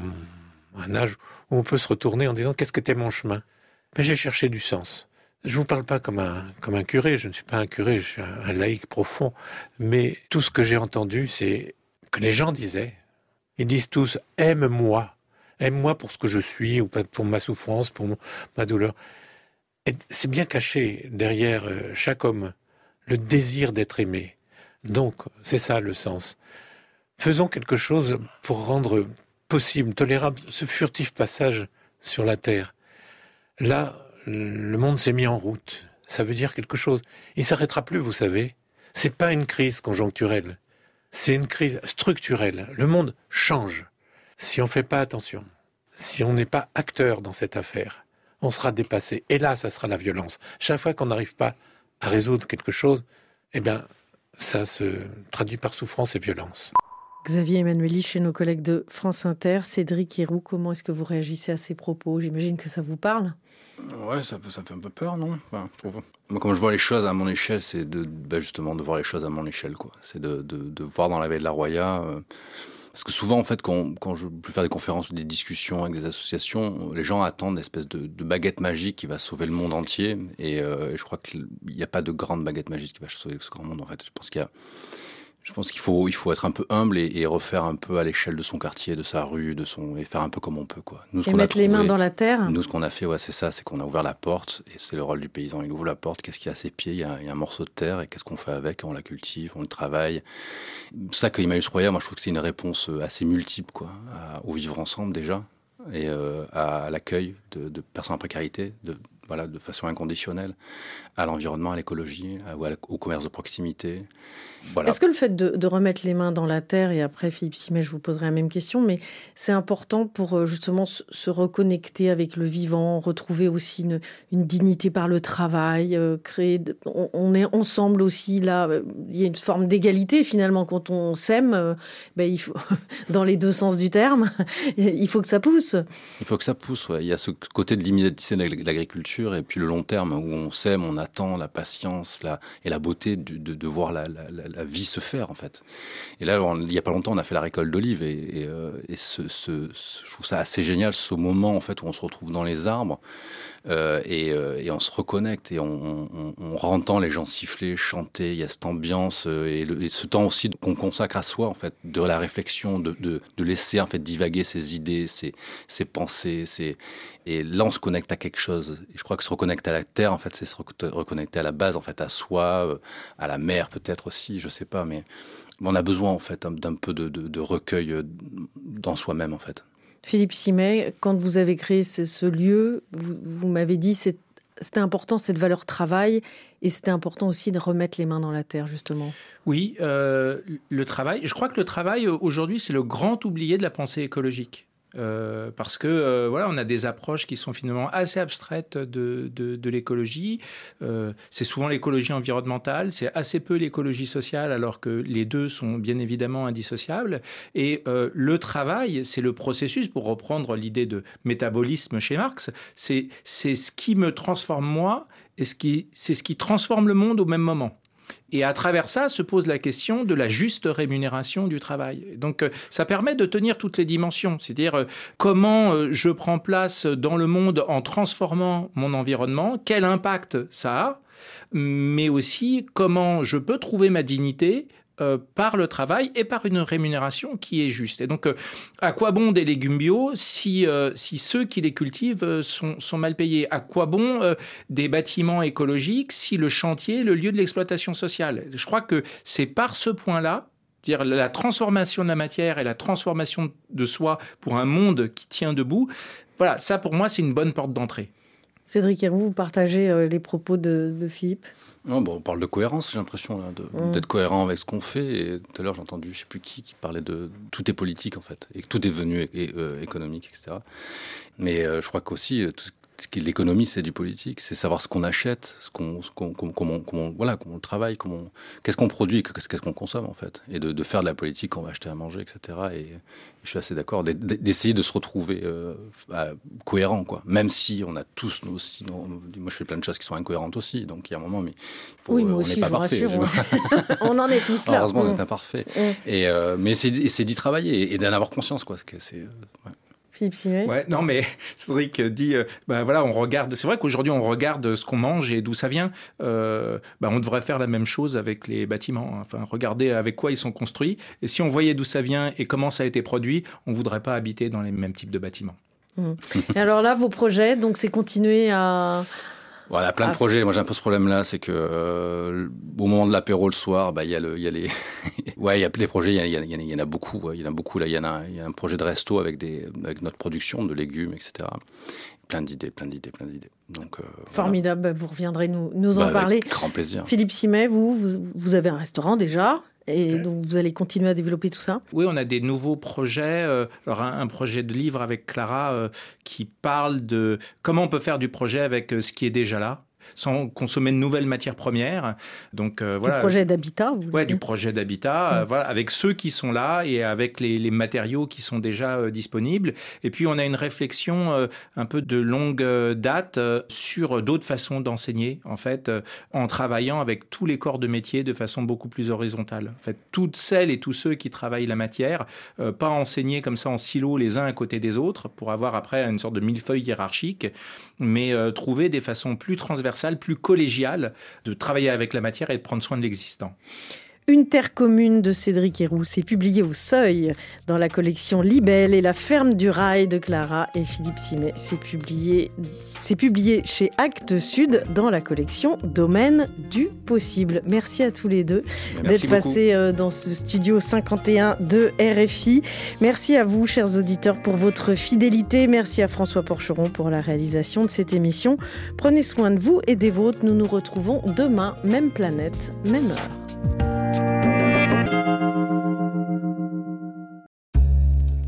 un âge où on peut se retourner en disant qu'est-ce que était mon chemin? Mais j'ai cherché du sens. Je vous parle pas comme un, comme un curé, je ne suis pas un curé, je suis un, un laïc profond, mais tout ce que j'ai entendu, c'est que les gens disaient, ils disent tous aime-moi, aime-moi pour ce que je suis, ou pour ma souffrance, pour ma douleur. C'est bien caché derrière euh, chaque homme le désir d'être aimé. Donc, c'est ça le sens. Faisons quelque chose pour rendre possible, tolérable ce furtif passage sur la Terre. Là, le monde s'est mis en route. Ça veut dire quelque chose. Il s'arrêtera plus, vous savez. C'est pas une crise conjoncturelle. C'est une crise structurelle. Le monde change. Si on fait pas attention, si on n'est pas acteur dans cette affaire, on sera dépassé. Et là, ça sera la violence. Chaque fois qu'on n'arrive pas à résoudre quelque chose, eh bien, ça se traduit par souffrance et violence. Xavier Emmanueli, chez nos collègues de France Inter, Cédric Héroux, comment est-ce que vous réagissez à ces propos? J'imagine que ça vous parle. Ouais, ça, fait un peu peur, non? Enfin, je trouve. Moi, comme je vois les choses à mon échelle, c'est de, bah, justement de voir les choses à mon échelle, quoi. C'est de, de, de voir dans la baie de la Roya. euh, parce que souvent, en fait, quand, je peux faire des conférences ou des discussions avec des associations, les gens attendent une espèce de, de baguette magique qui va sauver le monde entier. Et, euh, et je crois qu'il n'y a pas de grande baguette magique qui va sauver ce grand monde, en fait. Je pense qu'il y a je pense qu'il faut, il faut être un peu humble et, et refaire un peu à l'échelle de son quartier, de sa rue, de son, et faire un peu comme on peut, quoi. Nous, ce Et mettre les mains dans la terre Nous, ce qu'on a fait, ouais, c'est ça, c'est qu'on a ouvert la porte, et c'est le rôle du paysan. Il ouvre la porte, qu'est-ce qu'il y a à ses pieds? Il y a, il y a un morceau de terre, et qu'est-ce qu'on fait avec? On la cultive, on le travaille. Ça que Emmaüs Roya, moi, je trouve que c'est une réponse euh, assez multiple, quoi, à- au vivre ensemble déjà, et euh, à l'accueil de, de personnes en précarité, de, voilà, de façon inconditionnelle, à l'environnement, à l'écologie, la- au commerce de proximité. Voilà. Est-ce que le fait de, de remettre les mains dans la terre, et après Philippe Simet, je vous poserai la même question, mais c'est important pour euh, justement se, reconnecter avec le vivant, retrouver aussi une, une dignité par le travail, euh, créer. de- on, on est ensemble aussi là. euh, Il y a une forme d'égalité finalement quand on s'aime. euh, ben, il faut, dans les deux sens du terme, il faut que ça pousse. Il faut que ça pousse. ouais. Il y a ce côté de l'immédiateté de l'agriculture et puis le long terme où on sème, on attend la patience et la beauté de, voir la, vie se faire en fait. Et là, il y a pas longtemps, on a fait la récolte d'olives et, euh, ce- je trouve ça assez génial ce moment en fait où on se retrouve dans les arbres euh, et, euh, et on se reconnecte et on, on, on entend les gens siffler, chanter. Il y a cette ambiance euh, et, le- et ce temps aussi qu'on consacre à soi en fait, de la réflexion, de, de, de laisser en fait divaguer ses idées, ses, ses pensées, ses... et là on se connecte à quelque chose. Et je crois que se reconnecter à la terre en fait, c'est se reco- reconnecter à la base en fait, à soi, euh, à la mer peut-être aussi, je sais pas, mais on a besoin en fait d'un peu de, de, de recueil dans soi-même en fait. Philippe Simet, quand vous avez créé ce, lieu, vous, m'avez dit c'est c'était important cette valeur travail et c'était important aussi de remettre les mains dans la terre justement. Oui, euh, le travail. Je crois que le travail aujourd'hui, c'est le grand oublié de la pensée écologique. Euh, parce que euh, voilà, on a des approches qui sont finalement assez abstraites de, de, l'écologie. Euh, c'est souvent l'écologie environnementale, c'est assez peu l'écologie sociale, alors que les deux sont bien évidemment indissociables. Et le travail, c'est le processus, pour reprendre l'idée de métabolisme chez Marx, c'est ce qui me transforme moi et ce c'est ce qui transforme le monde au même moment. Et à travers ça se pose la question de la juste rémunération du travail. Donc euh, ça permet de tenir toutes les dimensions, c'est-à-dire euh, comment euh, je prends place dans le monde en transformant mon environnement, quel impact ça a, mais aussi comment je peux trouver ma dignité euh, par le travail et par une rémunération qui est juste. Et donc, euh, à quoi bon des légumes bio si, euh, si ceux qui les cultivent sont, mal payés? À quoi bon des bâtiments écologiques si le chantier est le lieu de l'exploitation sociale? Je crois que c'est par ce point-là dire la transformation de la matière et la transformation de soi pour un monde qui tient debout, voilà, ça pour moi c'est une bonne porte d'entrée. Cédric Héroux, vous partagez euh, les propos de, de Philippe? Non, bon, on parle de cohérence, j'ai l'impression, Mm. d'être cohérent avec ce qu'on fait. Et tout à l'heure, j'ai entendu, je sais plus qui, qui parlait de tout est politique, en fait, et que tout est venu é- et, euh, économique, etc. Mais euh, je crois qu'aussi, euh, tout l'économie, c'est du politique. C'est savoir ce qu'on achète, ce qu'on, comment, voilà, comment on travaille, comment, qu'est-ce qu'on produit, qu'est-ce qu'est-ce qu'on consomme, en fait. Et de, de faire de la politique qu'on va acheter à manger, etc. Et, je suis assez d'accord d'e- d'essayer de se retrouver euh, à- cohérent, quoi. Même si on a tous nos, aussi, nos- moi je fais plein de choses qui sont incohérentes aussi, donc il y a un moment, mais faut, Oui, moi on aussi, pas je vous parfait. rassure. on en est tous là. Heureusement, on Mm. est imparfait. Mm. Et euh, mais c'est d'y travailler et, et d'en avoir conscience, quoi. C'est, c'est, euh, ouais. Philippe Simet Ouais, non, mais Cédric dit, euh, ben voilà, on regarde. C'est vrai qu'aujourd'hui, on regarde ce qu'on mange et d'où ça vient. Euh, ben, on devrait faire la même chose avec les bâtiments. hein. Enfin, regarder avec quoi ils sont construits. Et si on voyait d'où ça vient et comment ça a été produit, on voudrait pas habiter dans les mêmes types de bâtiments. Mm. Et alors là, vos projets, donc c'est continuer à. Voilà, plein de Ah. projets. Moi, j'ai un peu ce problème-là, c'est que euh, au moment de l'apéro le soir, bah il y a le, il y a les, ouais, il y a les projets. Il y, en a- il y en a beaucoup. ouais. Il y en a beaucoup là. Il y en a, il y a un projet de resto avec des, avec notre production de légumes, etc. Plein d'idées, plein d'idées, plein d'idées. Donc, euh, Formidable, bah, vous reviendrez nous, nous en Bah, avec parler. grand plaisir. Philippe Simet, vous, vous, vous avez un restaurant déjà, et donc vous allez continuer à développer tout ça? Oui, on a des nouveaux projets. euh, alors un, un projet de livre avec Clara euh, qui parle de comment on peut faire du projet avec euh, ce qui est déjà là, sans consommer de nouvelles matières premières. Donc euh, voilà. Du projet d'habitat Ouais, du projet d'habitat, euh, voilà, avec ceux qui sont là et avec les, les matériaux qui sont déjà euh, disponibles. Et puis on a une réflexion un peu de longue date sur d'autres façons d'enseigner, en fait, en travaillant avec tous les corps de métier de façon beaucoup plus horizontale. En fait, toutes celles et tous ceux qui travaillent la matière, pas enseigner comme ça en silo les uns à côté des autres pour avoir après une sorte de millefeuille hiérarchique, mais euh, trouver des façons plus transversales, plus collégiales de travailler avec la matière et de prendre soin de l'existant. Une terre commune de Cédric Héroux, c'est publié au Seuil dans la collection Libelle et la ferme du rail de Clara et Philippe Simet. C'est publié, c'est publié chez Actes Sud dans la collection Domaine du possible. Merci à tous les deux d'être passés euh, dans ce studio 51 de RFI. Merci à vous, chers auditeurs, pour votre fidélité. Merci à François Porcheron pour la réalisation de cette émission. Prenez soin de vous et des vôtres. Nous nous retrouvons demain, même planète, même heure.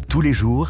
Tous les jours,